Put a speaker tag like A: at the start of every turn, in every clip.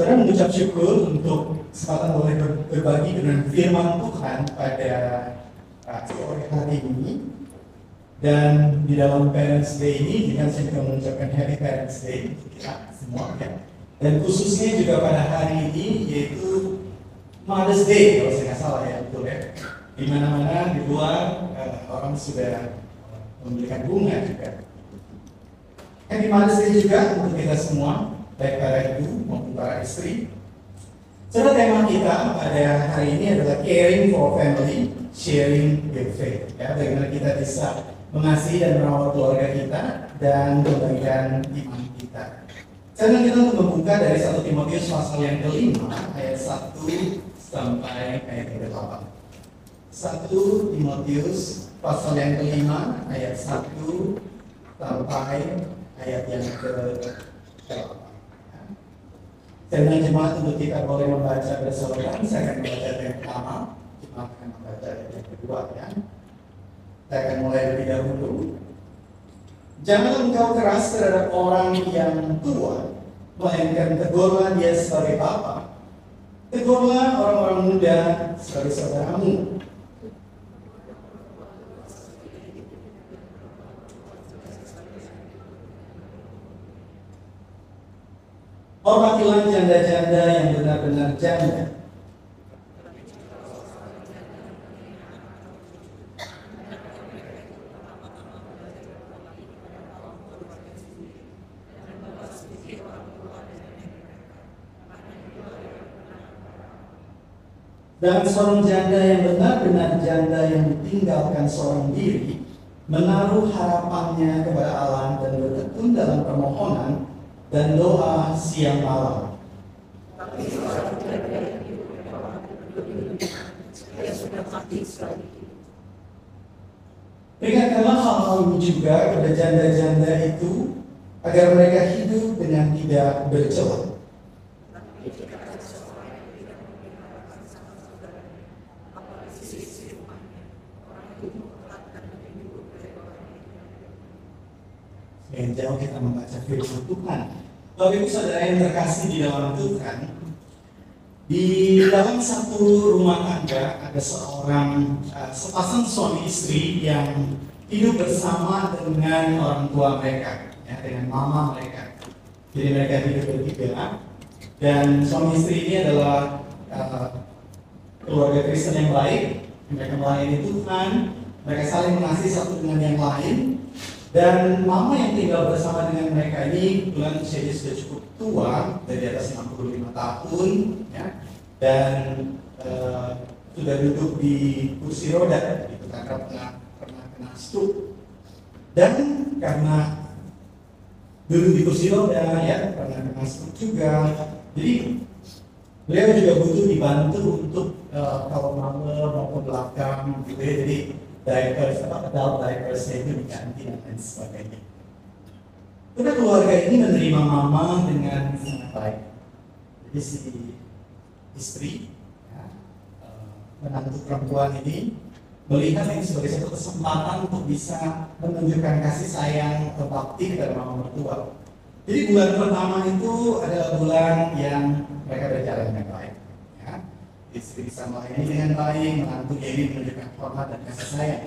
A: Saya mengucap syukur untuk kesempatan boleh berbagi dengan firman Tuhan pada sore hari ini. Dan di dalam Parents Day ini, dengan saya juga mengucapkan Happy Parents Day kita semua ya. Dan khususnya juga pada hari ini yaitu Mother's Day kalau saya nggak salah ya betul ya. Di mana-mana di luar uh, orang sudah memberikan bunga juga. Happy Mother's Day juga untuk kita semua, baik para ibu maupun para istri. Cerita tema kita pada hari ini adalah caring for family, sharing with faith. Ya, bagaimana kita bisa mengasihi dan merawat keluarga kita dan membagikan iman kita. Saya kita untuk membuka dari satu Timotius pasal yang kelima ayat 1 sampai ayat 38. 1 Timotius pasal yang kelima ayat 1 sampai ayat yang ke 38. Karena jemaat untuk kita boleh membaca berseorang, saya akan membaca yang pertama, jemaat akan membaca yang kedua ya. Saya akan mulai lebih dahulu. Jangan engkau keras terhadap orang yang tua, melainkan tegurlah dia sebagai bapa. Tegurlah orang-orang muda sebagai saudaramu. Hormatilah janda-janda yang benar-benar janda. Dan seorang janda yang benar-benar janda yang ditinggalkan seorang diri menaruh harapannya kepada Allah dan bertekun dalam permohonan dan doa siang malam. Ingatkanlah hal-hal ini juga kepada janda-janda itu agar mereka hidup dengan tidak bercelah yang jauh kita membaca firman Tuhan. Bapak Ibu Saudara yang terkasih di dalam Tuhan, di dalam satu rumah tangga ada seorang uh, sepasang suami istri yang hidup bersama dengan orang tua mereka, ya, dengan mama mereka. Jadi mereka hidup bertiga dan suami istri ini adalah uh, keluarga Kristen yang baik, mereka melayani Tuhan, mereka saling mengasihi satu dengan yang lain, dan mama yang tinggal bersama dengan mereka ini kebetulan usianya sudah cukup tua, dari atas 65 tahun, ya, dan uh, sudah duduk di kursi roda, gitu, karena pernah, pernah kena stroke. Dan karena duduk di kursi roda, ya, pernah kena stroke juga, jadi beliau juga butuh dibantu untuk uh, kalau malam maupun belakang, gitu ya, jadi diapers, apa adult diapersnya itu diganti dan sebagainya. Karena keluarga ini menerima mama dengan sangat baik. Jadi si istri, ya, eh, menantu perempuan ini melihat ini sebagai satu kesempatan untuk bisa menunjukkan kasih sayang atau bakti kepada mama mertua. Jadi bulan pertama itu adalah bulan yang mereka berjalan dengan istri bisa melayani dengan baik, menantu ini menunjukkan hormat dan kasih sayang.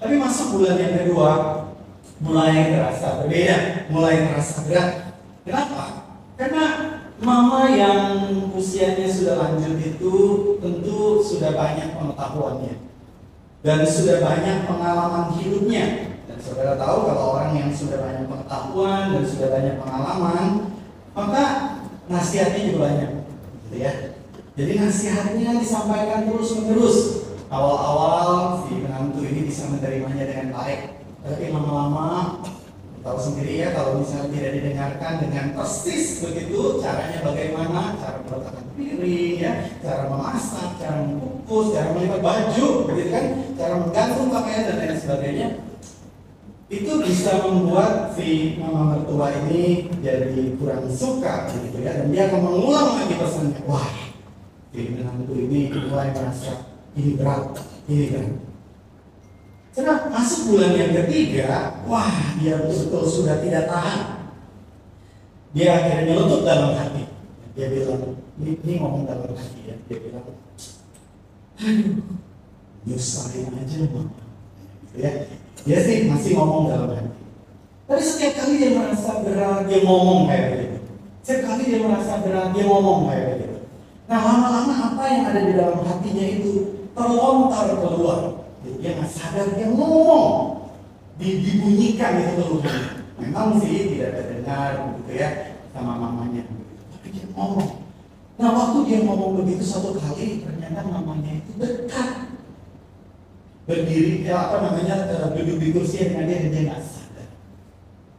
A: Tapi masuk bulan yang kedua, mulai terasa berbeda, mulai terasa berat. Kenapa? Karena mama yang usianya sudah lanjut itu tentu sudah banyak pengetahuannya dan sudah banyak pengalaman hidupnya. Dan saudara tahu kalau orang yang sudah banyak pengetahuan dan sudah banyak pengalaman, maka nasihatnya juga banyak, gitu ya. Jadi nasihatnya disampaikan terus menerus. Awal-awal si menantu ini bisa menerimanya dengan baik, tapi lama-lama tahu sendiri ya kalau misalnya tidak didengarkan dengan persis begitu caranya bagaimana? Cara meletakkan piring ya. Cara memasak cara mengukus cara melipat baju begitu kan? Cara menggantung pakaian dan lain sebagainya. Itu bisa membuat si mama mertua ini jadi kurang suka begitu ya. Dan dia akan mengulang lagi pesannya. Wah jadi menantu ini mulai merasa ini berat, ini berat. Karena masuk bulan yang ketiga, wah dia betul-betul sudah tidak tahan. Dia akhirnya menutup dalam hati. dia bilang ini, ini ngomong dalam hati ya dia bilang aduh nyusahin aja mama gitu ya dia sih masih ngomong dalam hati tapi setiap kali dia merasa berat dia ngomong kayak gitu setiap kali dia merasa berat dia ngomong kayak gitu nah lama-lama apa yang ada di dalam hatinya itu terlontar keluar. Dia nggak sadar dia ngomong. Dibunyikan itu keluhan memang sih tidak terdengar gitu ya sama mamanya. Tapi dia ngomong. Nah waktu dia ngomong begitu satu kali ternyata mamanya itu dekat. Berdiri ya apa namanya eh, duduk di kursi dengan dia dia nggak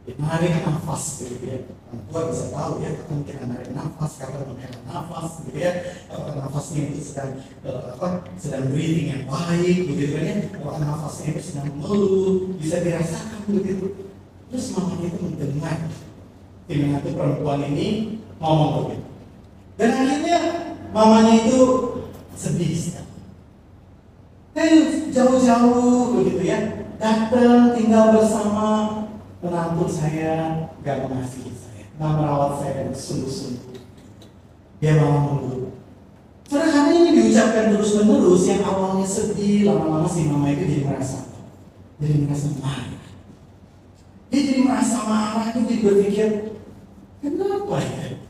A: narik nafas gitu ya. Orang tua bisa tahu ya kapan kita narik nafas kapan menghela nafas gitu ya. Apakah nafasnya itu sedang uh, apa sedang breathing yang baik begitu kan ya. Apakah nafasnya itu sedang mengeluh bisa dirasakan begitu. Terus mamanya itu mendengar itu perempuan ini ngomong begitu. Dan akhirnya mamanya itu sedih sekali. Eh, jauh-jauh begitu ya, datang tinggal bersama menantu saya, gak mengasihi saya, gak merawat saya dengan sungguh-sungguh. Dia mau menurut. Karena karena ini diucapkan terus-menerus, yang awalnya sedih, lama-lama si mama itu jadi merasa, jadi merasa marah. Dia jadi merasa marah, dia jadi berpikir, kenapa ya?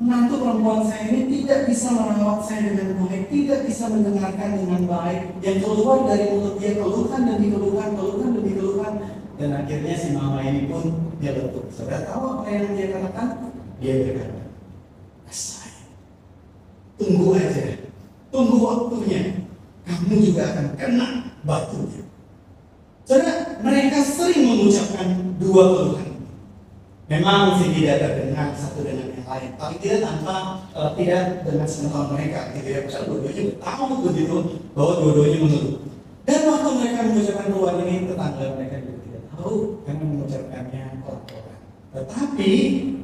A: menantu perempuan saya ini tidak bisa merawat saya dengan baik, tidak bisa mendengarkan dengan baik, yang keluar dari mulut dia keluhan dan dikeluhkan, keluhan dan dikeluhkan, dan akhirnya si mama ini pun dia letup. Sudah tahu apa yang dia katakan? Dia berkata, saya tunggu aja, tunggu waktunya, kamu juga akan kena batunya. Saudara, mereka sering mengucapkan dua keluhan. Memang sih tidak terdengar satu dengan yang lain, tapi tidak tanpa uh, tidak dengan semental mereka, gitu ya. Karena dua-duanya tahu begitu bahwa dua-duanya menurut. Dan waktu mereka mengucapkan keluar ini, tetangga mereka juga tahu karena mengucapkannya kotor Tetapi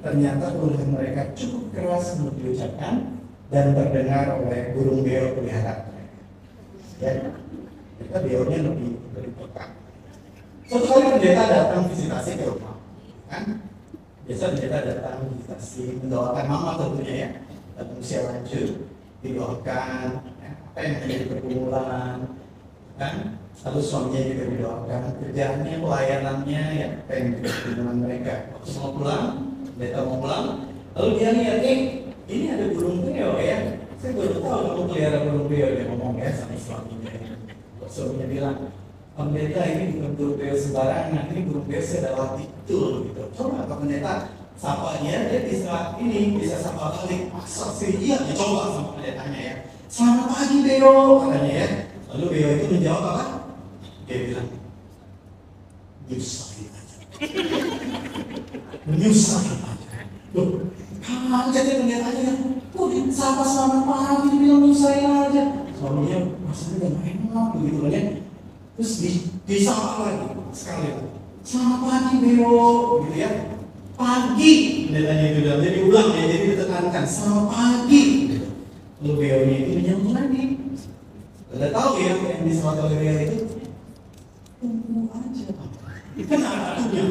A: ternyata keluhan mereka cukup keras untuk diucapkan dan terdengar oleh burung beo pelihara mereka. Ya, kita beonya lebih lebih peka. Suatu kali pendeta datang visitasi ke rumah, kan? biasa kita datang visitasi mendoakan mama tentunya ya dan usia lanjut didoakan ya, apa yang terjadi pergumulan kan lalu suaminya juga didoakan. Kerjaannya pelayanannya ya apa menjadi pergumulan mereka. Waktu mau pulang mereka mau pulang lalu dia lihat eh ini ada burung beo ya. Saya baru tahu kamu pelihara burung beo. Dia ngomong ya sama suaminya. Suaminya bilang pendeta ini bukan burung beo sembarangan, ini burung beo saya adalah betul gitu. Coba Pak pendeta? Sapa dia, bisa ini bisa sapa balik. Masa sih? Iya, ya coba sama pendetanya ya. Selamat pagi beo katanya ya. Lalu beo itu menjawab apa? Dia bilang, nyusahin aja. nyusahin aja. Loh, kaget ya pendetanya. Kok sapa selamat pagi, dia bilang nyusahin aja. Suaminya, masanya udah enak begitu kan ya terus di, disapa lagi sekali selamat pagi Beo gitu ya pagi pendetanya itu dalam jadi ulang ya jadi ditekankan selamat pagi lalu Beo itu menyambung lagi udah tahu ya yang oleh Beo itu? Tunggu aja kan artinya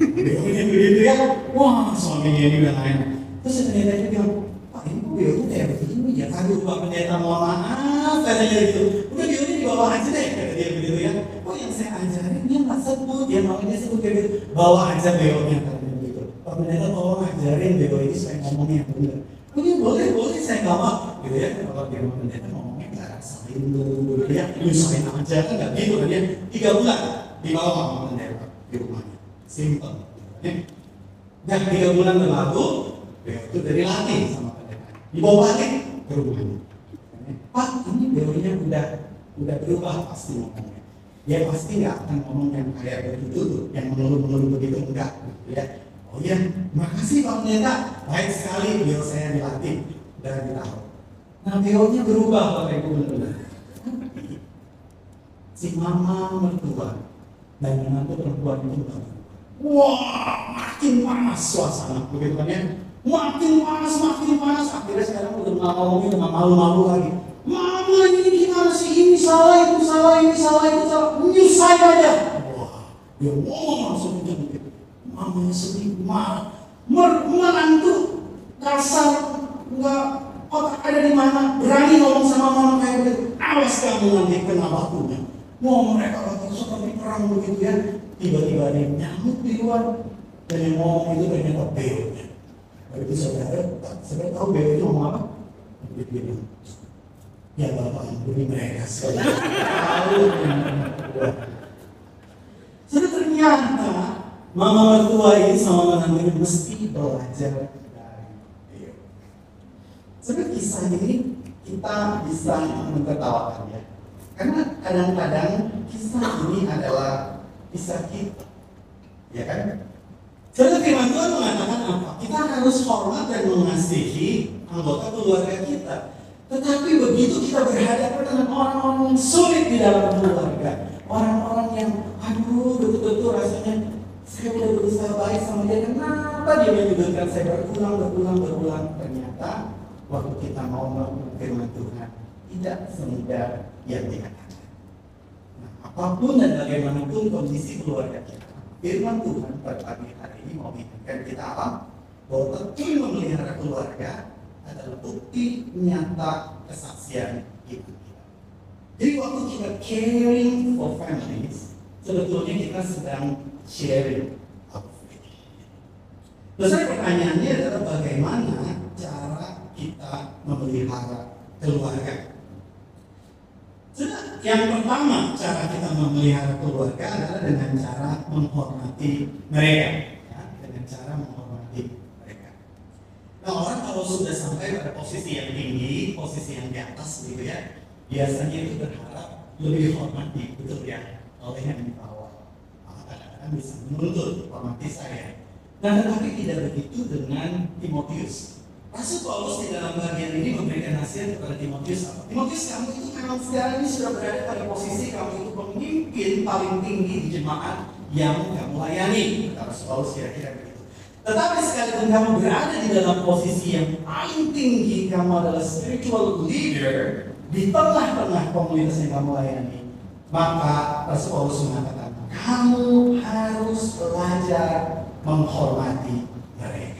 A: Beo nya begitu ya wah suaminya ini udah lain. Terus itu bilang pak ini kok tuh kayak begini ya. Aduh pak pendeta mohon maaf. Katanya gitu. Udah Beo nya dibawa aja deh kata dia begitu ya. Oh yang saya ajarin dia nggak sebut dia mau dia sebut kayak gitu bawa aja beonya katanya gitu pak pendeta tolong ajarin beo ini supaya ngomongnya yang benar. Oh dia boleh boleh saya nggak mau gitu ya. Kalau dia mau pendeta ngomongnya dulu ya nyusahin aja kan nggak gitu kan ya tiga bulan dibawa sama pendeta di rumahnya simple ya dan tiga bulan berlalu beo itu dari latih sama pendeta dibawa balik ke rumahnya Pak, ini beonya udah udah berubah pasti ngomongnya dia pasti nggak akan ngomong yang kayak begitu yang mengeluh-mengeluh begitu enggak ya oh iya makasih pak pendeta baik sekali beliau saya dilatih dan ditaruh nah beliaunya berubah bapak ibu si mama mertua dan menantu perempuan itu wah makin panas suasana begitu kan ya makin panas makin panas akhirnya sekarang udah ngomongin udah malu-malu lagi Mama ini gimana sih? Ini salah, itu salah, ini salah, itu salah. Nyusahin aja. Wah, dia ngomong langsung gitu. Mamanya sedih, marah. Menantu kasar nggak otak ada di mana, berani ngomong sama mama kayak begitu. Awas kamu nanti kena batunya. Mau mereka waktu seperti perang begitu ya, tiba-tiba ada nyamuk di luar dan yang ngomong itu ternyata beonya. Begitu saudara, saudara tahu beo itu ngomong apa? Begini. Ya Bapak ampuni mereka sekali. Sudah ternyata mama mertua ini sama menantu mesti belajar. Sudah kisah ini kita bisa mentertawakan ya. Karena kadang-kadang kisah ini adalah kisah kita. Ya kan? Jadi firman Tuhan mengatakan apa? Kita harus hormat dan mengasihi anggota keluarga kita. Tetapi begitu kita berhadapan dengan orang-orang sulit di dalam keluarga, orang-orang yang aduh betul-betul rasanya saya udah berusaha baik sama dia, kenapa dia menyudutkan saya berulang, berulang, berulang? Ternyata waktu kita mau firman Tuhan, tidak semudah yang dikatakan. Nah, apa pun dan bagaimanapun kondisi keluarga kita, firman Tuhan pada pagi hari ini mau mengingatkan kita apa? Bahwa betul memelihara keluarga adalah bukti nyata kesaksian ibu kita. Jadi waktu kita caring for families, sebetulnya kita sedang sharing. Terus pertanyaannya adalah bagaimana cara kita memelihara keluarga. Yang pertama cara kita memelihara keluarga adalah dengan cara menghormati mereka, ya, dengan cara menghormati mereka. Nah orang kalau sudah sampai pada posisi yang tinggi, posisi yang di atas gitu ya, biasanya itu berharap lebih hormati, betul ya, oleh yang di bawah. Maka kadang-kadang bisa menuntut hormati saya. Nah tetapi tidak begitu dengan Timotius. Rasul Paulus di dalam bagian ini memberikan nasihat kepada Timotius apa? Timotius kamu itu memang sekarang ini sudah berada pada posisi kamu itu pemimpin paling tinggi di jemaat yang kamu layani. Kata Rasul Paulus kira-kira begitu. Tetapi sekalipun kamu berada di dalam posisi yang paling tinggi, kamu adalah spiritual leader di tengah-tengah komunitas yang kamu layani, maka Rasul Paulus mengatakan, kamu harus belajar menghormati mereka.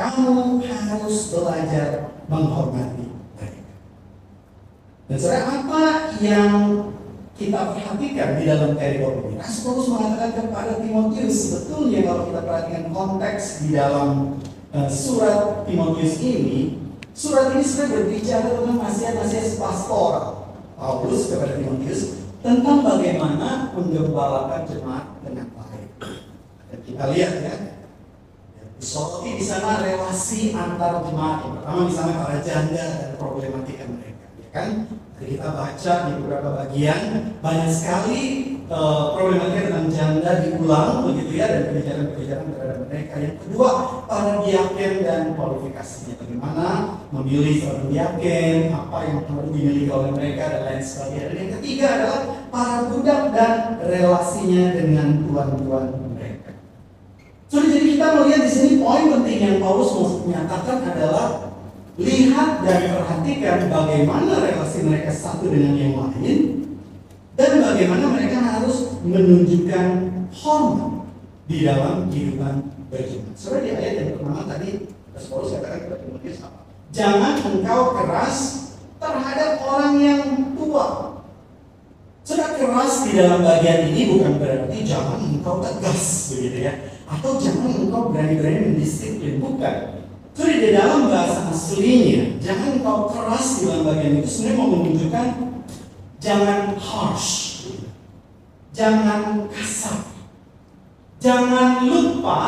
A: Kamu harus belajar menghormati mereka. Dan saudara apa yang kita perhatikan di dalam koridor ini? Rasul Paulus mengatakan kepada Timotius, sebetulnya kalau kita perhatikan konteks di dalam uh, surat Timotius ini, surat ini sebenarnya berbicara tentang nasihat-nasihat pastoral. Paulus kepada Timotius tentang bagaimana menggembalakan jemaat dengan baik. Dan kita lihat ya, Soroti di sana relasi antar jemaat. Yang pertama misalnya para janda dan problematika mereka, ya kan? Kita baca di beberapa bagian banyak sekali uh, problematika tentang janda diulang begitu ya dan pembicaraan-pembicaraan terhadap mereka. Yang kedua para diaken dan kualifikasinya bagaimana memilih seorang diaken, apa yang perlu dimiliki oleh mereka dan lain sebagainya. Dan yang ketiga adalah para budak dan relasinya dengan tuan-tuan So, jadi kita melihat di sini poin penting yang Paulus mau menyatakan adalah lihat dan perhatikan bagaimana relasi mereka satu dengan yang lain dan bagaimana mereka harus menunjukkan hormat di dalam kehidupan berjemaat. Sebenarnya di ayat yang pertama tadi Paulus katakan kepada Timotius? Jangan engkau keras terhadap orang yang tua. Sudah keras di dalam bagian ini bukan berarti jangan engkau tegas begitu ya. Atau jangan engkau berani-berani mendisiplin bukan. Jadi di dalam bahasa aslinya jangan engkau keras di dalam bagian itu sebenarnya mau menunjukkan jangan harsh jangan kasar jangan lupa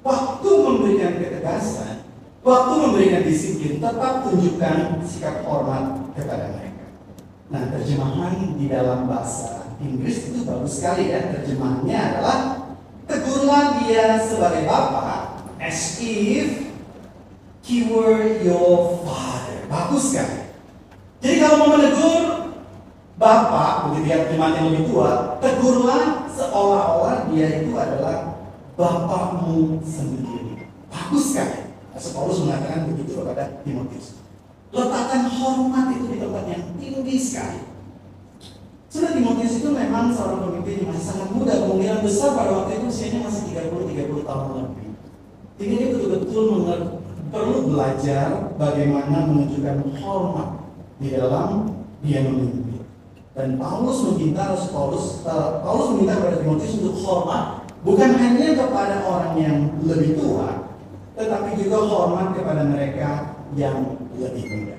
A: waktu memberikan ketegasan waktu memberikan disiplin tetap tunjukkan sikap hormat kepada mereka nah terjemahan di dalam bahasa Inggris itu bagus sekali ya terjemahannya adalah tegurlah dia sebagai bapak as if he were your father. Bagus kan? Jadi kalau mau menegur bapak, begitu ya teman yang lebih tua, tegurlah seolah-olah dia itu adalah bapakmu sendiri. Bagus? Rasul Paulus mengatakan begitu kepada Timotius. Letakkan hormat itu di tempat yang tinggi sekali. Sudah Timotius itu memang seorang pemimpin yang masih sangat muda, kemungkinan besar pada waktu itu usianya masih 30-30 tahun lebih. Jadi dia betul-betul perlu belajar bagaimana menunjukkan hormat di dalam dia memimpin. Dan Paulus meminta Paulus uh, Paulus meminta kepada Timotius untuk hormat bukan hanya kepada orang yang lebih tua, tetapi juga hormat kepada mereka yang lebih muda.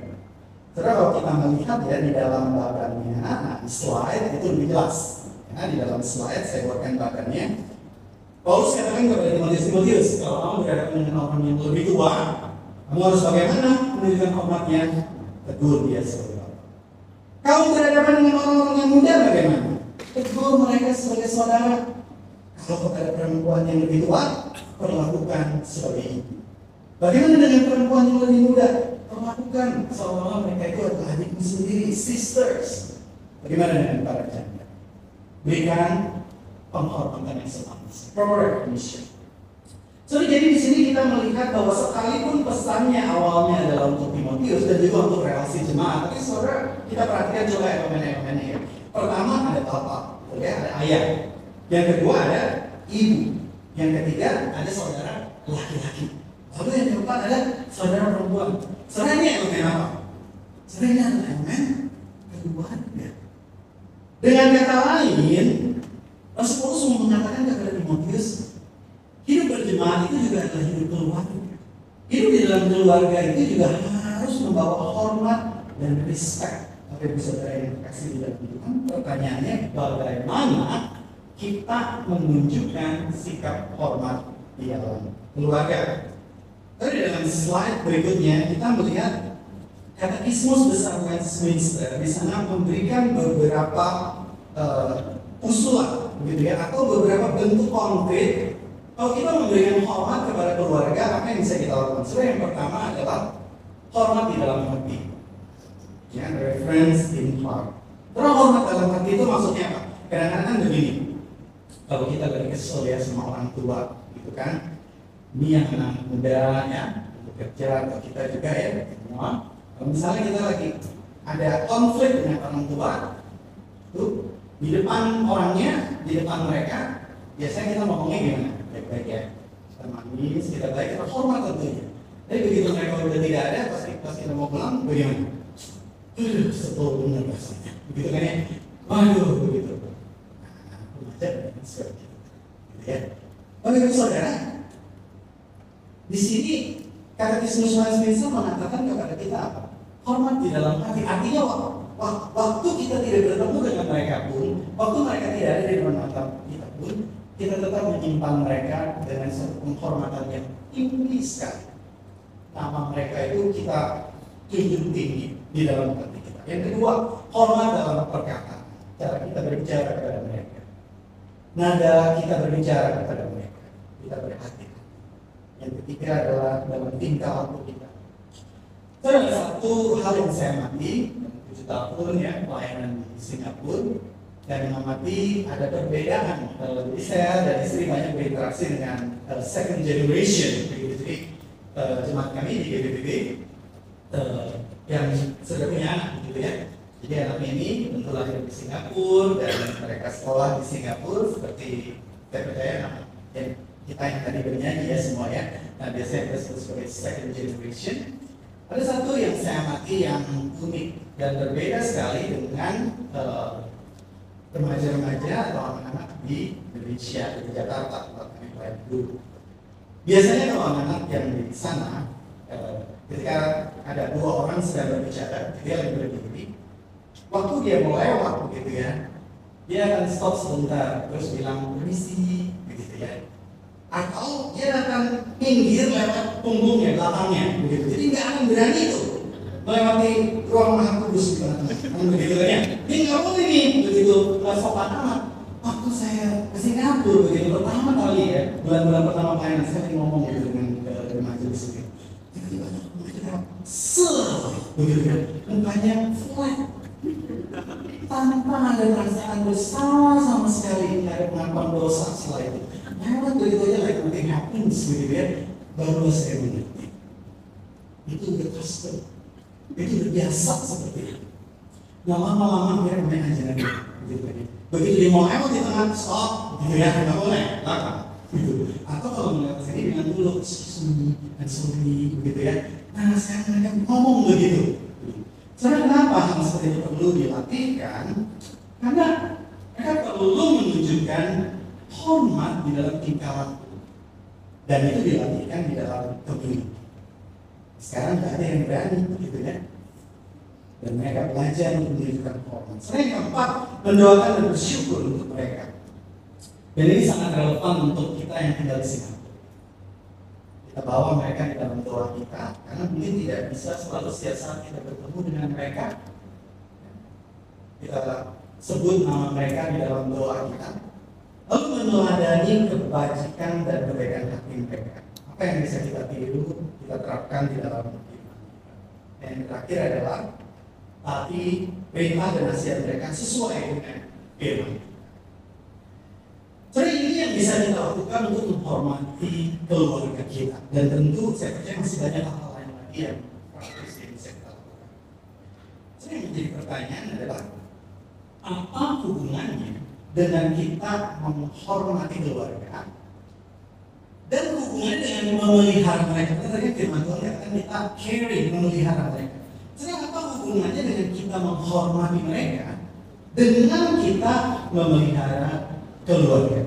A: Saudara kalau kita melihat ya di dalam badannya, nah di slide itu lebih jelas. Ya, di dalam slide saya buatkan badannya. Paulus katakan kepada Timotius, Timotius, kalau kamu berhadapan dengan orang yang lebih tua, kamu harus bagaimana menunjukkan hormatnya? Tegur dia sebagai bapak. Kamu berhadapan dengan orang-orang yang muda bagaimana? Tegur mereka sebagai saudara. Kalau kepada perempuan yang lebih tua, perlakukan sebagai ibu. Bagaimana dengan perempuan yang lebih muda? Perlakukan seolah-olah mereka itu adalah adikmu sendiri, sisters. Bagaimana dengan para janda? Berikan penghormatan yang sepantas. Proper recognition. So, jadi di sini kita melihat bahwa sekalipun pesannya awalnya adalah untuk Timotius dan juga untuk relasi jemaat, tapi saudara kita perhatikan coba elemen-elemennya ya. Pertama ada bapak, oke, ada ayah. Yang kedua ada ibu. Yang ketiga ada saudara laki-laki. Lalu yang keempat ada saudara perempuan. Saudara ini elemen apa? Saudara ini adalah elemen. Dengan kata lain, Rasul Paulus mengatakan kepada Timotius, hidup berjemaat itu juga adalah hidup keluarga. Hidup di dalam keluarga itu juga harus membawa hormat dan respect. Tapi saudara yang kasih di dalam Tuhan, pertanyaannya bagaimana kita menunjukkan sikap hormat di dalam keluarga. Tapi dalam slide berikutnya kita melihat Katekismus Besar Westminster di sana memberikan beberapa uh, usulan, begitu ya, atau beberapa bentuk konkret. Kalau kita memberikan hormat kepada keluarga, apa yang bisa kita lakukan? Sebenarnya yang pertama adalah hormat di dalam hati. Ya, reference in heart. Terus hormat dalam hati itu maksudnya apa? Kadang-kadang begini, kalau kita lagi kesel ya sama orang tua, gitu kan, ini yang anak muda ya bekerja atau kita juga ya semua. Kalau misalnya kita lagi ada konflik dengan orang tua tuh di depan orangnya di depan mereka biasanya kita ngomongnya gimana? Baik-baik ya. Kita manis kita baik kita hormat tentunya. Tapi begitu mereka udah tidak ada pasti pas kita mau pulang bagaimana? Uh sebel benar rasanya. Begitu kan ya? Waduh begitu. Nah, remaja seperti itu. Gitu ya. Oke, saudara, di sini katekismus Westminster mengatakan kepada kita apa? Hormat di dalam hati. Artinya waktu kita tidak bertemu dengan mereka pun, waktu mereka tidak ada di depan mata kita pun, kita tetap menyimpan mereka dengan satu penghormatan yang tinggi sekali. Nama mereka itu kita tunjuk tinggi di dalam hati kita. Yang kedua, hormat dalam perkataan. Cara kita berbicara kepada mereka. Nada kita berbicara kepada mereka. Kita berhati yang ketiga adalah dalam tingkah laku kita. Ada satu hal yang saya mati, tujuh tahun ya pelayanan di Singapura dan mengamati ada perbedaan. Jadi saya dan istri banyak berinteraksi dengan uh, second generation, begitu uh, jemaat kami di GBBB uh, yang sudah punya anak, gitu ya. Jadi anaknya ini tentu lahir di Singapura dan mereka sekolah di Singapura seperti saya percaya yang kita yang tadi bernyanyi ya semua ya. Nah biasanya kita sebut sebagai second generation. Ada satu yang saya amati yang unik dan berbeda sekali dengan remaja remaja-remaja atau anak-anak di Indonesia di Jakarta tempat kami pelayan dulu. Biasanya kalau anak-anak yang di sana uh, ketika ada dua orang sedang berbicara dia lagi berdiri waktu dia mau lewat begitu ya dia akan stop sebentar terus bilang permisi begitu ya atau dia akan minggir lewat punggungnya, belakangnya, begitu. Jadi nggak akan berani itu melewati ruang maha kudus gitu kan begitu kan ya. Dia nggak boleh nih begitu nggak sopan amat. Waktu saya ke Singapura begitu pertama kali ya bulan-bulan pertama pelayanan saya lagi ngomong gitu dengan uh, majelis itu. Tiba-tiba begitu kan, mukanya flat tanpa ada perasaan bersalah sama sekali tidak ada pengakuan dosa setelah itu lewat begitu aja like nothing happens begitu ya baru saya mengerti itu udah custom itu udah biasa seperti itu nah lama-lama dia main aja lagi begitu ya begitu dia mau lewat di tengah stop gitu ya nggak boleh belakang gitu. Atau kalau melihat sini dengan mulut sunyi dan sorry begitu ya. Nah sekarang mereka ngomong begitu. Sebenarnya kenapa hal seperti itu perlu dilatihkan? Karena mereka perlu menunjukkan hormat di dalam tingkah laku. Dan itu dilatihkan di dalam pemilu. Sekarang tidak ada yang berani begitu ya. Dan mereka belajar untuk menunjukkan hormat. Selain keempat, mendoakan dan bersyukur untuk mereka. Dan ini sangat relevan untuk kita yang tinggal di Singapura. Kita bawa mereka di dalam doa kita, karena mungkin tidak bisa selalu setiap saat kita bertemu dengan mereka. Kita sebut nama mereka di dalam doa kita. Lalu meneladani kebajikan dan kebaikan hati mereka. Apa yang bisa kita tiru, kita terapkan di dalam kita. Dan yang terakhir adalah tapi perintah dan nasihat mereka sesuai dengan firman. Jadi ini yang bisa kita lakukan untuk menghormati keluarga kita. Dan tentu saya percaya masih banyak hal-hal lain lagi yang praktis yang bisa kita lakukan. Jadi yang menjadi pertanyaan adalah apa hubungannya dengan kita menghormati keluarga dan hubungannya dengan memelihara mereka. Karena tadi firman Tuhan katakan kita carry memelihara mereka. Jadi apa hubungannya dengan kita menghormati mereka dengan kita memelihara keluarga?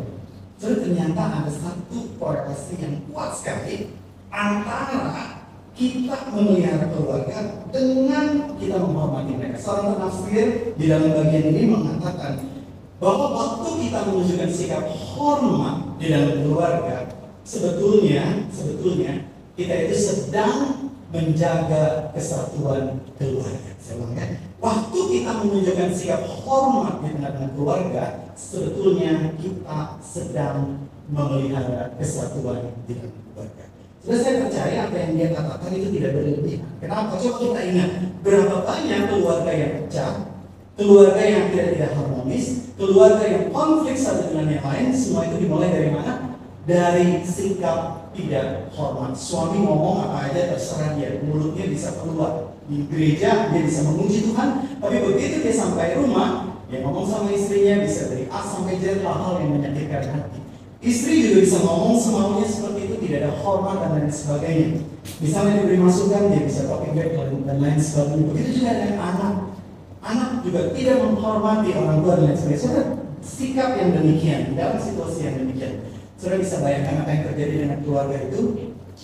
A: Jadi ternyata ada satu korelasi yang kuat sekali antara kita memelihara keluarga dengan kita menghormati mereka. Seorang penafsir di dalam bagian ini mengatakan bahwa waktu kita menunjukkan sikap hormat di dalam keluarga, sebetulnya sebetulnya kita itu sedang menjaga kesatuan keluarga. Saya ya. Waktu kita menunjukkan sikap hormat di tengah-tengah keluarga, sebetulnya kita sedang memelihara kesatuan di dalam keluarga. Sudah saya percaya apa yang dia katakan itu tidak berlebihan. Kenapa? Coba kita ingat berapa banyak keluarga yang pecah, keluarga yang tidak tidak harmonis, keluarga yang konflik satu dengan yang lain, semua itu dimulai dari mana? Dari sikap tidak hormat. Suami ngomong apa aja terserah dia, mulutnya bisa keluar di gereja dia bisa memuji Tuhan, tapi begitu dia sampai rumah, dia ngomong sama istrinya bisa dari A sampai Z hal-hal yang menyakitkan hati. Istri juga bisa ngomong semaunya seperti itu, tidak ada hormat dan lain sebagainya. Misalnya diberi masukan, dia bisa copy back dan lain sebagainya. Begitu juga dengan anak. Anak juga tidak menghormati orang tua dan lain sebagainya. Sikap yang demikian, dalam situasi yang demikian. Sudah bisa bayangkan apa yang terjadi dengan keluarga itu,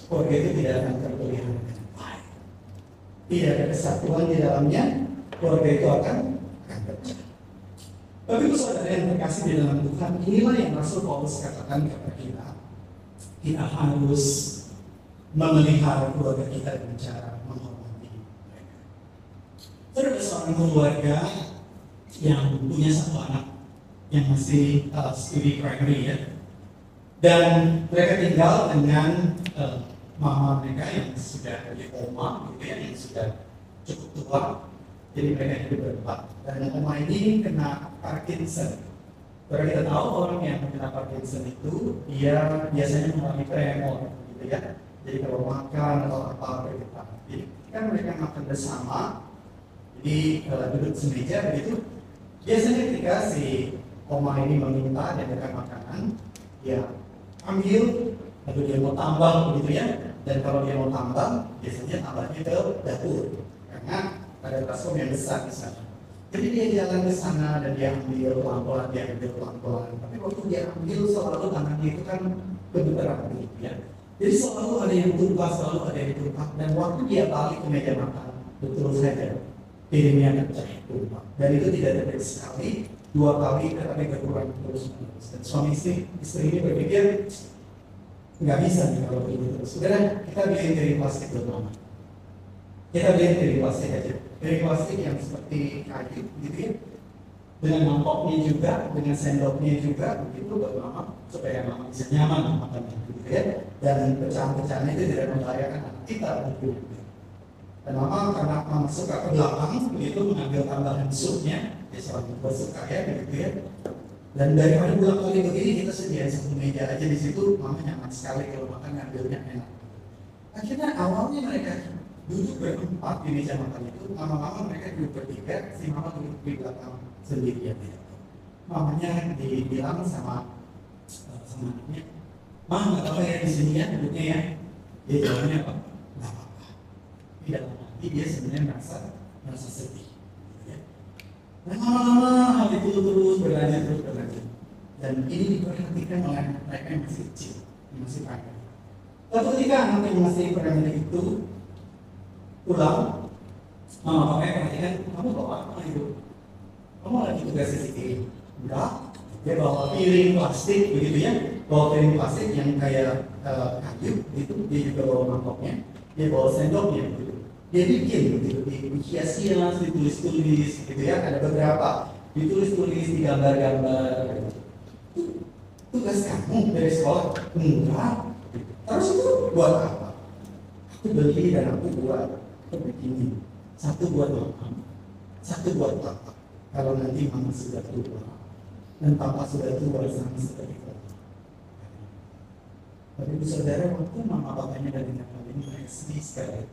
A: keluarga itu tidak akan terpelihara. Tidak ada kesatuan di dalamnya, keluarga itu akan akan pecah. Tapi saudara yang terkasih di dalam Tuhan, inilah yang Rasul Paulus katakan kepada kita. Kita harus memelihara keluarga kita dengan cara. Saudara ada seorang keluarga yang punya satu anak yang masih uh, studi primary ya. Dan mereka tinggal dengan uh, mama mereka yang sudah jadi oma gitu ya, yang sudah cukup tua. Jadi mereka hidup berempat. Dan oma ini kena Parkinson. Kalau kita tahu orang yang kena Parkinson itu dia biasanya mengalami tremor gitu ya. Jadi kalau makan atau apa. Jadi kan mereka makan bersama. Jadi kalau duduk semeja begitu. Biasanya ketika si oma ini meminta dia makan makanan, ya ambil lalu dia mau tambah begitu ya. Dan kalau dia mau tambah, biasanya tambahnya ke dapur karena ada baskom yang besar di sana. Jadi dia jalan ke sana dan dia ambil pelan-pelan, dia ambil pelan-pelan. Tapi waktu dia ambil selalu tangannya itu kan bergerak begitu ya. Jadi selalu ada yang tumpah, selalu ada yang tumpah. Dan waktu dia balik ke meja makan, betul saja piringnya pecah tumpah. Dan itu tidak terjadi sekali, dua kali, tetapi berulang terus menerus. Dan suami istri, istri ini berpikir nggak bisa nih kalau begitu terus. Sudah kita beli dari plastik bersama. Kita beli dari plastik aja dari plastik yang seperti kayu gitu ya dengan mangkoknya juga dengan sendoknya juga begitu buat mama supaya mama bisa nyaman makan gitu ya dan pecahan-pecahannya itu tidak membahayakan anak kita gitu. Mama karena mama suka ke belakang begitu mengambil tambahan supnya ya soal tua suka ya begitu ya. Dan daripada bulan kali begini kita sediain satu meja aja di situ mama nyaman sekali kalau makan ngambilnya enak. Akhirnya awalnya mereka duduk berempat di meja makan itu mama-mama mereka duduk bertiga si mama duduk di belakang sendirian ya mamanya dibilang sama sama anaknya mah nggak apa-apa ya di sini ya duduknya ya. Dia jawabnya apa di dalam hati dia sebenarnya merasa merasa sedih ya. lama-lama hal itu terus berlanjut terus berlanjut dan ini diperhatikan oleh mereka yang masih kecil yang masih panjang Suatu ketika anak yang masih primary itu pulang, mama papanya perhatikan, kamu bawa apa itu? Kamu lagi tugas CCTV? Enggak. Dia bawa piring plastik begitu ya, bawa piring plastik yang kayak uh, kayu gitu, dia juga bawa mangkoknya, dia bawa sendoknya gitu. Dia bikin gitu, dihias-hias, ditulis-tulis gitu ya, ada beberapa ditulis-tulis di gambar-gambar gitu. Tugas kamu dari sekolah? Enggak. Terus itu buat apa? Aku beli dan aku buat begini satu buat mama satu buat papa kalau nanti mama sudah tua dan papa sudah tua sama seperti itu tapi saudara waktu mama papanya dari hal ini sedih sekali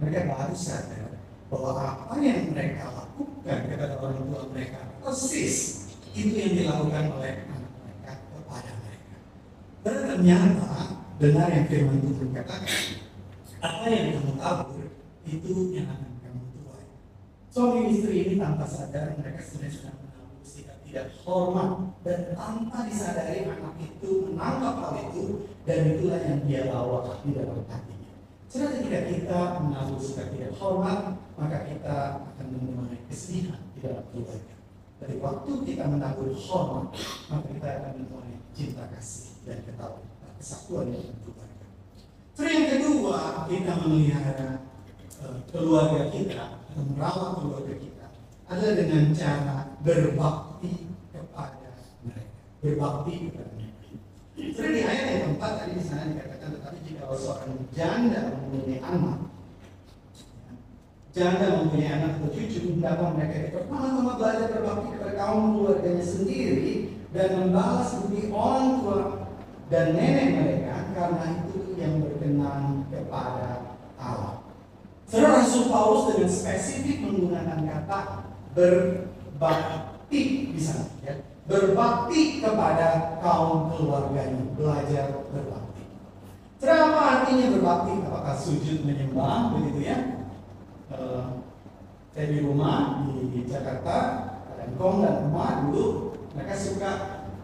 A: mereka harus sadar bahwa apa yang mereka lakukan kepada orang tua mereka persis itu yang dilakukan oleh anak mereka kepada mereka dan ternyata benar yang firman Tuhan katakan apa yang kamu tabur itu yang akan kamu tuai. Suami istri ini tanpa sadar mereka sudah sedang menabur sikap tidak hormat dan tanpa disadari anak itu menangkap hal itu dan itulah yang dia bawa di dalam hatinya. Ketika kita menabur sikap tidak hormat, maka kita akan menemui kesedihan di dalam keluarga. Dari waktu kita menabur hormat, maka kita akan menemui cinta kasih dan ketahuan kesatuan yang keluarga. Terus yang kedua, kita memelihara keluarga kita merawat keluarga kita adalah dengan cara berbakti kepada mereka berbakti kepada Jadi di ayat yang keempat tadi di sana dikatakan tetapi jika seorang janda mempunyai anak janda mempunyai anak atau cucu hendaklah mereka itu pertama-tama belajar berbakti kepada kaum keluarganya sendiri dan membalas budi orang tua dan nenek mereka karena itu yang berkenan kepada Allah. Saudara Rasul Paulus dengan spesifik menggunakan kata berbakti di sana, ya. Berbakti kepada kaum keluarganya, belajar berbakti. Saudara apa artinya berbakti? Apakah sujud menyembah begitu ya? Uh, saya di rumah di, Jakarta, dan Kong dan emak dulu mereka suka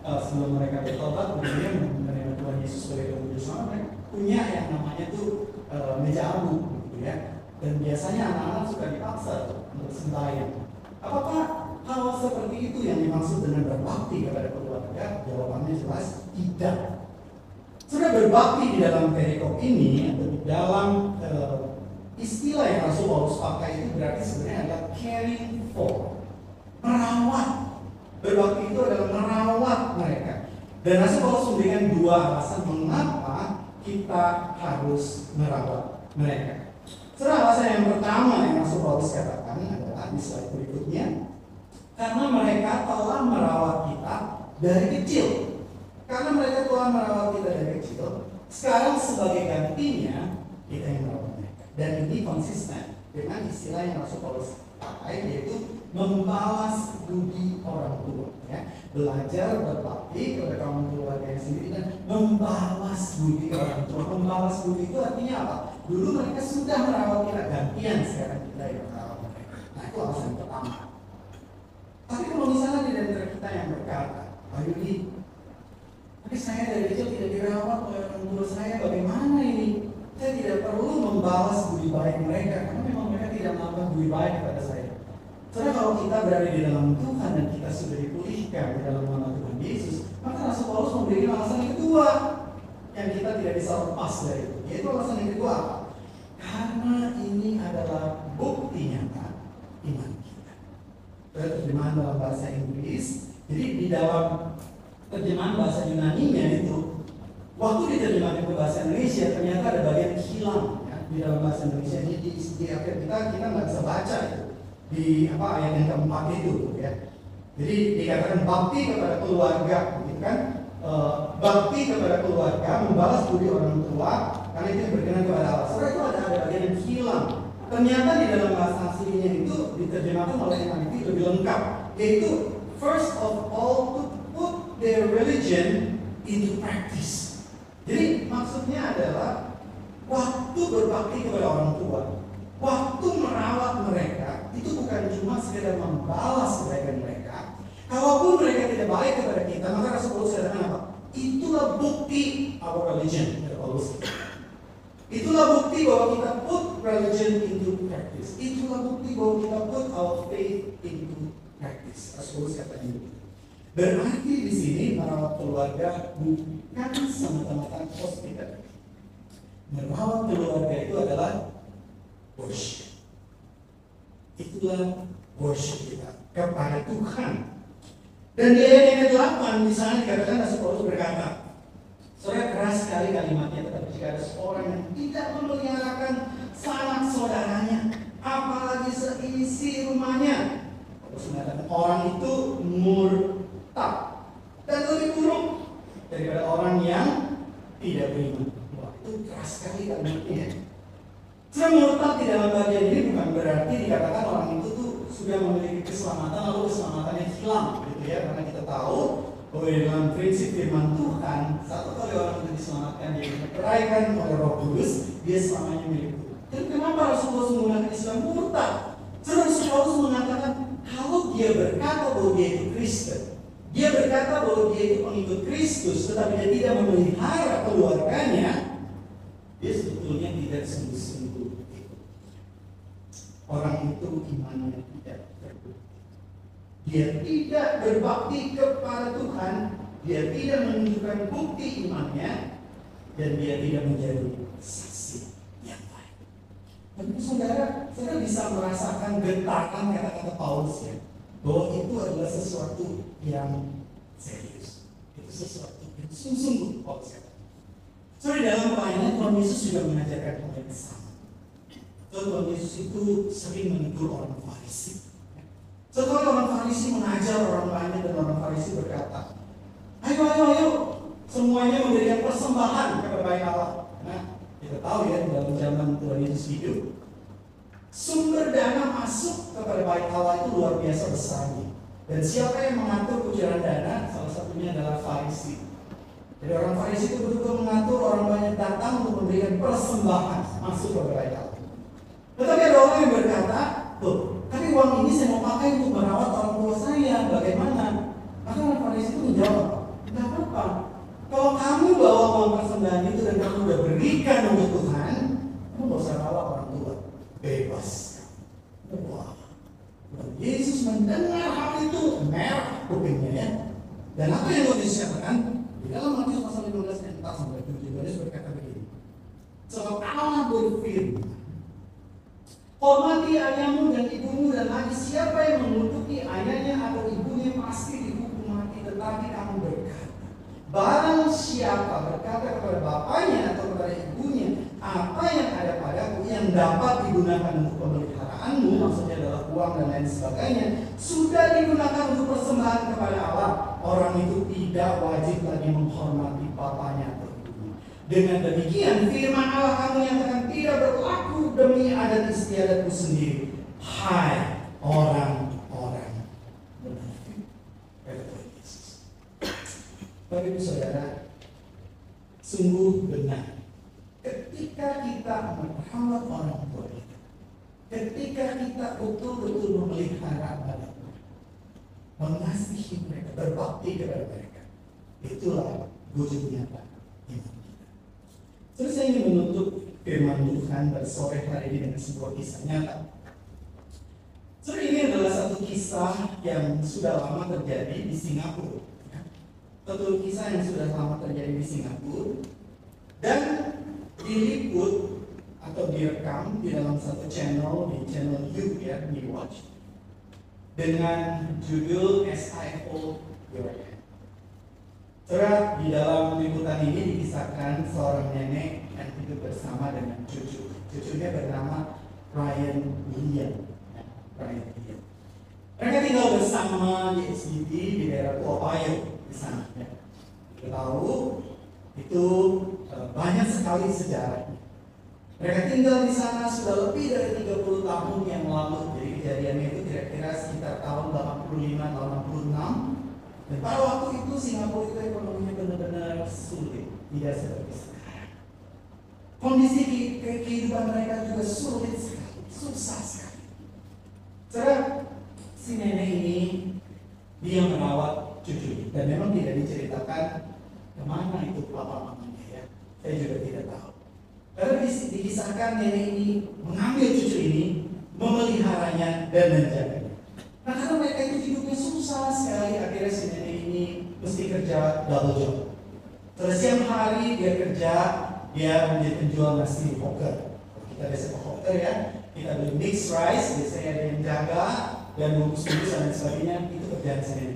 A: uh, sebelum mereka bertobat kemudian menerima Tuhan Yesus sebagai Tuhan Yesus mereka punya yang namanya tuh uh, meja abu gitu ya dan biasanya anak-anak suka dipaksa untuk sembahyang. Apakah hal seperti itu yang dimaksud dengan berbakti kepada keluarga? Jawabannya jelas tidak. Sudah berbakti di dalam perikop ini atau di dalam uh, istilah yang Rasul Paulus pakai itu berarti sebenarnya adalah caring for, merawat. Berbakti itu adalah merawat mereka. Dan Rasul Paulus memberikan dua alasan mengapa kita harus merawat mereka. Setelah alasan yang pertama yang masuk Paulus katakan adalah di slide berikutnya, karena mereka telah merawat kita dari kecil. Karena mereka telah merawat kita dari kecil, sekarang sebagai gantinya kita yang merawat mereka. Dan ini konsisten dengan istilah yang masuk Paulus pakai yaitu membalas budi orang tua ya. Belajar berbakti kepada kaum keluarga sendiri dan membalas budi orang tua. Membalas budi itu artinya apa? Dulu mereka sudah merawat kita gantian sekarang kita yang merawat mereka. Nah itu alasan pertama tapi kalau misalnya di antara kita yang berkata Pak Yudi tapi saya dari kecil tidak dirawat oleh orang tua saya bagaimana ini saya tidak perlu membalas budi baik mereka karena memang mereka tidak melakukan budi baik kepada saya karena kalau kita berada di dalam Tuhan dan kita sudah dipulihkan di dalam nama Tuhan Yesus, maka Rasul Paulus memberikan alasan yang kedua yang kita tidak bisa lepas dari itu. Yaitu alasan yang kedua Karena ini adalah bukti nyata iman. Terjemahan dalam bahasa Inggris. Jadi di dalam terjemahan bahasa Yunani-nya itu waktu diterjemahkan ke bahasa Indonesia ternyata ada bagian hilang ya, di dalam bahasa Indonesia ini di, di kita kita nggak bisa baca itu di apa ayat yang keempat itu ya. Jadi dikatakan bakti kepada keluarga, gitu kan? E, bakti kepada keluarga, membalas budi orang tua, karena itu berkenan kepada Allah. Setelah itu ada ada bagian yang hilang. Ternyata di dalam bahasa aslinya itu diterjemahkan oleh yang lebih lengkap, yaitu first of all to put their religion into practice. Jadi maksudnya adalah waktu berbakti kepada orang tua, waktu merawat mereka itu bukan cuma sekedar membalas kebaikan mereka. Kalaupun mereka tidak baik kepada kita, maka Rasul katakan apa? Itulah bukti our religion. Itulah bukti bahwa kita put religion into practice. Itulah bukti bahwa kita put our faith into practice. Rasul Paulus katakan itu. Berarti di sini merawat keluarga bukan semata-mata hospital. Merawat keluarga itu adalah worship. Itulah worship kita kepada Tuhan. Dan di ayat yang ke-8 misalnya dikatakan Rasul Paulus berkata, Saudara keras sekali kalimatnya, tetapi jika ada seorang yang tidak memeliharakan sanak saudaranya, apalagi seisi rumahnya, Mengatakan orang itu murtad dan lebih buruk daripada orang yang tidak beriman. Wah, itu keras sekali kalimatnya. Sudah murtad di dalam bagian ini bukan berarti dikatakan orang itu tuh sudah memiliki keselamatan lalu keselamatannya hilang gitu ya karena kita tahu bahwa dalam prinsip firman Tuhan satu kali orang itu diselamatkan dia diperaikan oleh Roh Kudus dia selamanya milik Tuhan. Tapi kenapa Rasulullah menggunakan istilah murtad? Saudara Paulus mengatakan dia berkata bahwa dia itu Kristen, dia berkata bahwa dia itu pengikut Kristus, tetapi dia tidak memelihara keluarganya, dia sebetulnya tidak sungguh-sungguh Orang itu imannya tidak terbukti. Dia tidak berbakti kepada Tuhan, dia tidak menunjukkan bukti imannya, dan dia tidak menjadi saksi yang baik. Tapi saudara, saudara bisa merasakan getaran kata-kata Paulus ya, bahwa itu adalah sesuatu yang serius. Itu sesuatu yang sungguh-sungguh kata. So di dalam pelayanan Tuhan Yesus juga mengajarkan hal yang sama. Tuhan Yesus itu sering menegur orang Farisi. Setelah orang Farisi mengajar orang lainnya dan orang Farisi berkata, ayo ayo ayo semuanya memberikan persembahan kepada Allah. Nah, kita tahu ya dalam zaman Tuhan Yesus hidup, sumber dana masuk kepada baik Allah itu luar biasa besarnya. Dan siapa yang mengatur kucuran dana? Salah satunya adalah Farisi. Jadi orang Farisi itu betul-betul mengatur orang banyak datang untuk memberikan persembahan masuk kepada baik Allah. Tetapi ada orang yang berkata, tuh, tapi uang ini saya mau pakai untuk merawat orang tua saya, bagaimana? Maka orang Farisi itu menjawab, tidak apa-apa. Kalau kamu bawa uang persembahan itu dan kamu udah berikan untuk Tuhan, kamu gak usah rawat orang tua. Bebas. Wah. Dan Yesus mendengar hal itu, merah kupingnya ya. Dan apa yang Yesus katakan? Di dalam Matius pasal 15 ayat 4 sampai 7, Yesus berkata begini. Sebab Allah berfirman, Hormati ayahmu dan ibumu dan lagi siapa yang mengutuki ayahnya atau ibunya pasti dihukum mati tetapi kamu berkata Barang siapa berkata kepada bapaknya atau kepada ibunya apa yang ada padaku yang dapat digunakan untuk pemeliharaanmu maksudnya adalah uang dan lain sebagainya sudah digunakan untuk persembahan kepada Allah orang itu tidak wajib lagi menghormati ibunya dengan demikian firman Allah kamu yang akan tidak berlaku demi adat istiadatmu sendiri. Hai orang-orang Tuhan Yesus. Saudara, sungguh benar. Ketika kita merawat orang tua kita, ketika kita betul-betul memelihara mereka, mengasihi mereka, berbakti kepada mereka, itulah wujud nyata iman kita. Terus saya ingin menutup firman Tuhan pada sore hari ini dengan sebuah kisah nyata. So, ini adalah satu kisah yang sudah lama terjadi di Singapura. Satu kisah yang sudah lama terjadi di Singapura dan diliput atau direkam di dalam satu channel di channel You ya, You Watch dengan judul SIFO Your Saudara, di dalam liputan ini dikisahkan seorang nenek yang hidup bersama dengan cucu. Cucunya bernama Ryan William. Ya, Ryan William. Mereka tinggal bersama di SDT di daerah Ohio di sana. Ya. Kita tahu itu banyak sekali sejarahnya. Mereka tinggal di sana sudah lebih dari 30 tahun yang lalu. Jadi kejadiannya itu kira-kira sekitar tahun 85 atau 86 dan pada waktu itu Singapura itu ekonominya benar-benar sulit. tidak seperti sekarang. Kondisi kehidupan mereka juga sulit sekali, susah sekali. Saudara, si nenek ini dia merawat cucu dan memang tidak diceritakan ke mana itu papa mamanya ya. Saya juga tidak tahu. Karena dikisahkan nenek ini mengambil cucu ini, memeliharanya dan menjaganya. Nah karena mereka itu hidupnya susah sekali, akhirnya si nenek ini mesti kerja double job. Terus siang hari dia kerja, dia menjadi penjual nasi hawker. Kita biasa hawker ya, kita beli mixed rice, biasanya ada yang jaga dan bungkus-bungkus dan sebagainya, itu kerjaan saya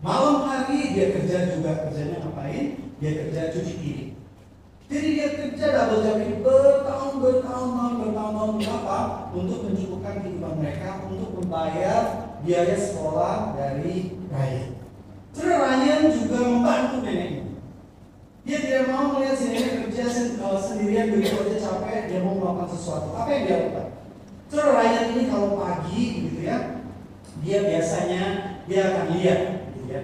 A: Malam hari dia kerja juga kerjanya ngapain? Dia kerja cuci piring. Jadi dia kerja double job ini bertahun tahun bertahun tahun berapa untuk mencukupkan kehidupan mereka untuk membayar biaya sekolah dari Ryan. Terus Ryan juga membantu neneknya. Dia tidak mau melihat si nenek kerja eh, sendirian begitu aja capek, dia mau melakukan sesuatu. Apa yang dia lakukan? Terus Ryan ini kalau pagi gitu ya, dia biasanya dia akan lihat gitu ya.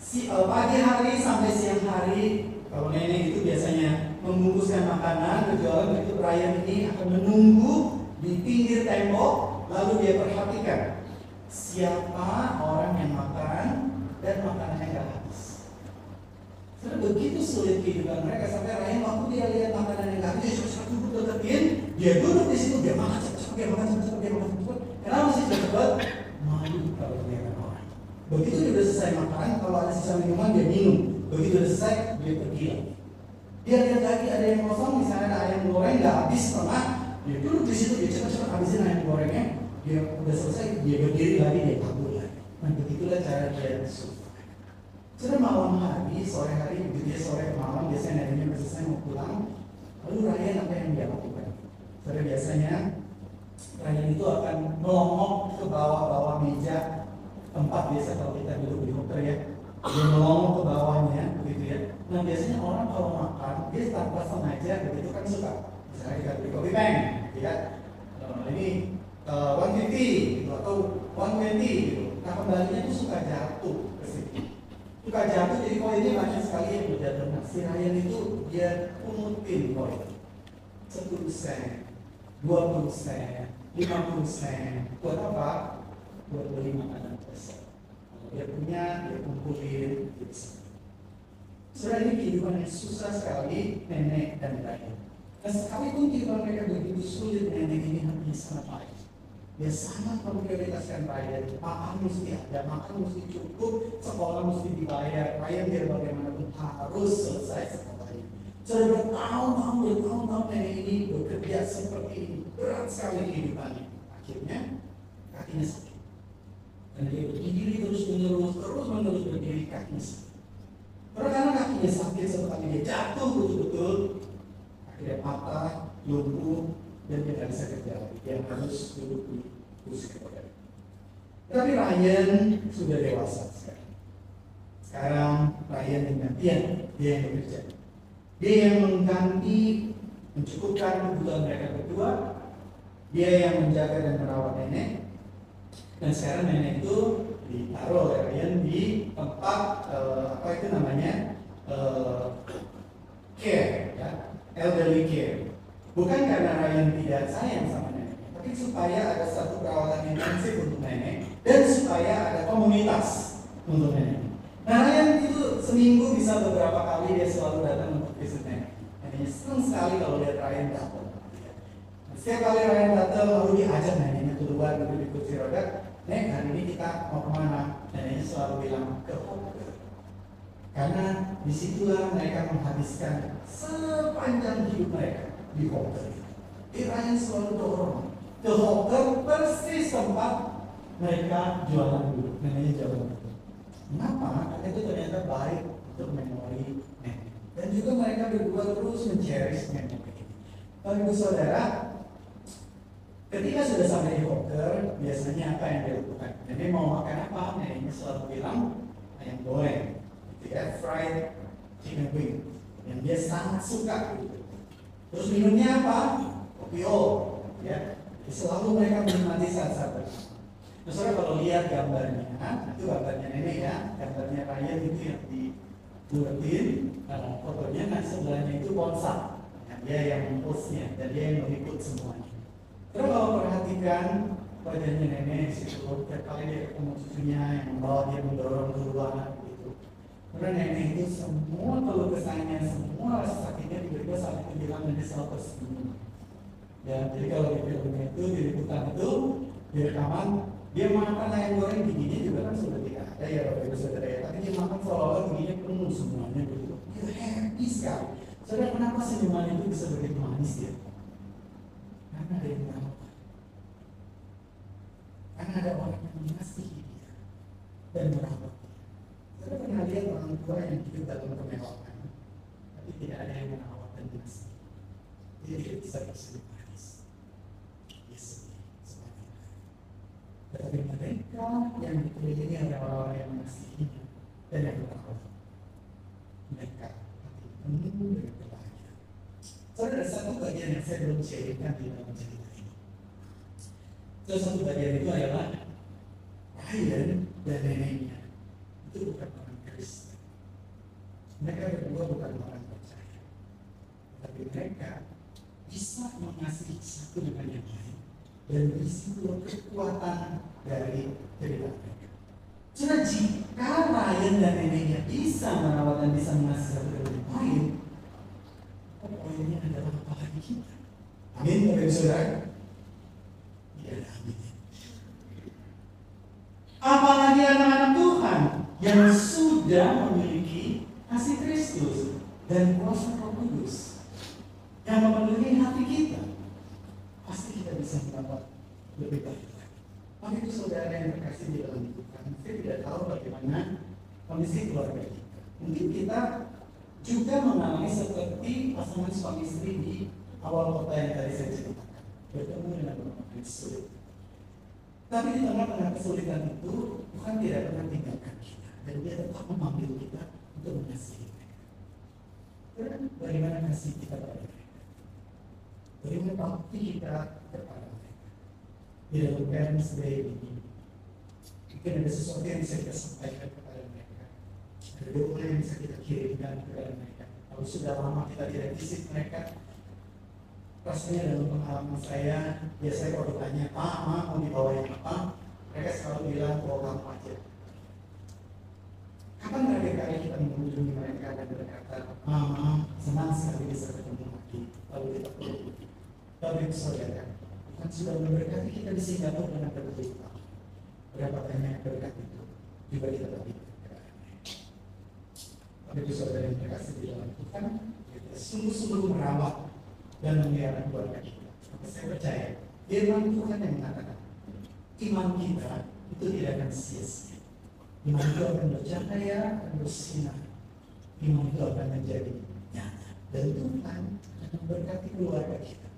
A: Si uh, pagi hari sampai siang hari kalau nenek itu biasanya membungkuskan makanan berjualan itu Ryan ini akan menunggu di pinggir tembok lalu dia perhatikan siapa orang yang makan dan makanannya nggak habis. Sudah begitu sulit kehidupan mereka sampai Ryan waktu dia lihat makanan yang nggak habis dia cepat duduk deketin dia duduk di situ dia makan cepat dia makan cepat dia makan cepat kenapa sih cepat malu kalau dia orang begitu dia sudah selesai makan kalau ada sisa minuman dia minum Begitu udah selesai, dia pergi lagi. Dia lihat lagi ada yang kosong, misalnya ada ayam goreng nggak habis setengah, dia duduk di situ, dia cepat-cepat habisin ayam gorengnya, dia udah selesai, dia berdiri lagi, dia kabur lagi. Nah begitulah cara dia survive. Sudah malam hari, sore hari, dia sore malam, biasanya neneknya selesai mau pulang, lalu Ryan apa yang dia lakukan? Sudah biasanya Ryan itu akan melongok ke bawah-bawah meja tempat biasa kalau kita duduk di hotel ya dia melongo ke bawahnya begitu ya nah biasanya orang kalau makan dia tanpa sengaja begitu kan suka. Misalnya kita beli kopi peng ya. Ini uh, 150 gitu, atau 120 gitu. Nah kembalinya itu suka jatuh ke sini suka jatuh jadi koinnya banyak sekali yang berjatuh nah si Ryan itu dia pungutin koin. 10 sen 20 sen 50 sen. Buat apa? buat beli makanan besar. Dia punya, dia kumpulin, bisa. Sudah ini kehidupan yang susah sekali nenek dan rakyat. Dan sekalipun kehidupan mereka begitu sulit, nenek ini hanya sangat baik. Dia sangat memprioritaskan rakyat. Makan mesti ada, makan mesti cukup, sekolah mesti dibayar. Rakyat biar bagaimanapun harus selesai sekolahnya. Sudah bertahun-tahun, bertahun-tahun nenek ini bekerja seperti ini. Berat sekali kehidupannya. Akhirnya kakinya sakit. Dan dia berdiri terus menerus, terus menerus berdiri kakinya sakit. Kakinya sakit setelah dia jatuh betul-betul, akhirnya patah, lumpuh, dan dia tidak bisa kerja lagi. Dia harus duduk di kursi roda. Tapi Ryan sudah dewasa sekarang. Sekarang Ryan gantian, dia yang bekerja. Dia yang mengganti, mencukupkan kebutuhan mereka berdua. Dia yang menjaga dan merawat nenek dan sekarang nenek itu ditaruh oleh Ryan di tempat uh, apa itu namanya uh, care ya. Elderly care. Bukan karena Ryan tidak sayang sama nenek tapi supaya ada satu perawatan intensif untuk nenek dan supaya ada komunitas untuk nenek. Nah Ryan itu seminggu bisa beberapa kali dia selalu datang untuk visit nenek. Neneknya senang sekali kalau lihat Ryan datang. Setiap kali Ryan datang lalu diajak neneknya keluar duduk di kursi roda Nek, hari ini kita mau ke mana? Neneknya selalu bilang ke. Karena di situlah mereka menghabiskan sepanjang hidup mereka di Hawker. Iranya selalu dorong ke Hawker persis tempat mereka jualan dulu. Neneknya jualan dulu. Kenapa? Karena itu ternyata baik untuk memori nenek. Dan juga mereka berdua terus mencherish nenek. Bapak saudara, Ketika sudah sampai di Hawker, biasanya apa yang dilakukan? Jadi mau makan apa? Neneknya selalu bilang ayam goreng, gitu ya, fried chicken wing, yang dia sangat suka. Terus minumnya apa? Kopi o, ya. Selalu mereka menikmati saat-saat Nah, saudara kalau lihat gambarnya, itu gambarnya nenek ya, gambarnya Ryan itu yang di buatin uh, fotonya nah sebelahnya itu ponsel nah, dia yang postnya dan dia yang meliput semuanya. Terus kalau perhatikan wajahnya nenek situ tiap kali dia ketemu cucunya yang membawa dia mendorong keluar. gitu karena nenek itu semua kalau kesannya semua rasa sakitnya tiba-tiba saat itu bilang nenek selalu tersenyum ya jadi kalau di filmnya itu di liputan itu di rekaman dia makan ayam goreng giginya juga kan sudah tidak ada ya Bapak Ibu Saudara ya. Tapi dia makan seolah-olah giginya penuh semuanya begitu itu happy sekali. Saudara kenapa senyuman itu bisa begitu manis ya? Karena ada yang merawat karena ada orang yang mengasihi dia dan merawat dia pernah lihat orang tua yang hidup dalam kemewahan tapi tidak ada yang merawat dan jadi dia bisa bersenyum manis. Yes tetapi mereka yang dikelilingi oleh orang-orang yang mengasihinya dan yang merawat mereka hati penuh dengan kebahagiaan. Saudara, satu bagian yang saya belum sharingkan di dalam cerita ini. Salah satu bagian itu adalah Ryan dan neneknya itu bukan orang Kristen. Mereka berdua bukan orang percaya. Tapi mereka bisa mengasihi satu dengan yang lain dan di situlah kekuatan dari cerita. Karena jika Ryan dan neneknya bisa merawat dan bisa dengan yang lain, poinnya adalah lagi kita? Amin, Bapak Ibu Saudara. Ada amin. Apalagi anak-anak Tuhan yang sudah memiliki kasih Kristus dan kuasa Roh Kudus yang memenuhi hati kita, pasti kita bisa mendapat lebih baik lagi. Maka itu terkasih di dalam saya tidak tahu bagaimana kondisi keluarga kita. Mungkin kita juga mengalami seperti pasangan suami istri di awal kota yang tadi saya ceritakan, bertemu dengan yang sulit. Tapi di tengah-tengah kesulitan itu, Tuhan tidak pernah tinggalkan kita, dan Dia tetap memanggil kita untuk mengasihi mereka. Dan bagaimana kasih kita pada mereka? Bagaimana bakti kita kepada mereka? Di dalam Day ini, mungkin ada sesuatu yang bisa kita sampaikan kepada mereka. Ada doa yang bisa kita kirimkan kepada mereka. Kalau sudah lama kita tidak visit mereka, rasanya dalam pengalaman saya, biasanya kalau ditanya, Pak, Ma, mau dibawa yang apa? Mereka selalu bilang, bawa kamu aja. Kapan terakhir kali kita mengunjungi mereka dan berkata, Mama, senang sekali bisa ketemu lagi. Lalu kita pergi. Tapi saudara, Tuhan sudah memberkati kita di Singapura dengan berberita. Banyak berkat itu juga kita mereka. Tapi itu saudara yang terkasih di dalam Tuhan, kita sungguh-sungguh merawat dan memelihara keluarga kita. Saya percaya, firman Tuhan yang mengatakan, iman kita itu tidak akan sia-sia. Iman itu akan bercahaya, akan bersinar. Iman itu akan menjadi nyata. Dan Tuhan akan memberkati keluarga kita.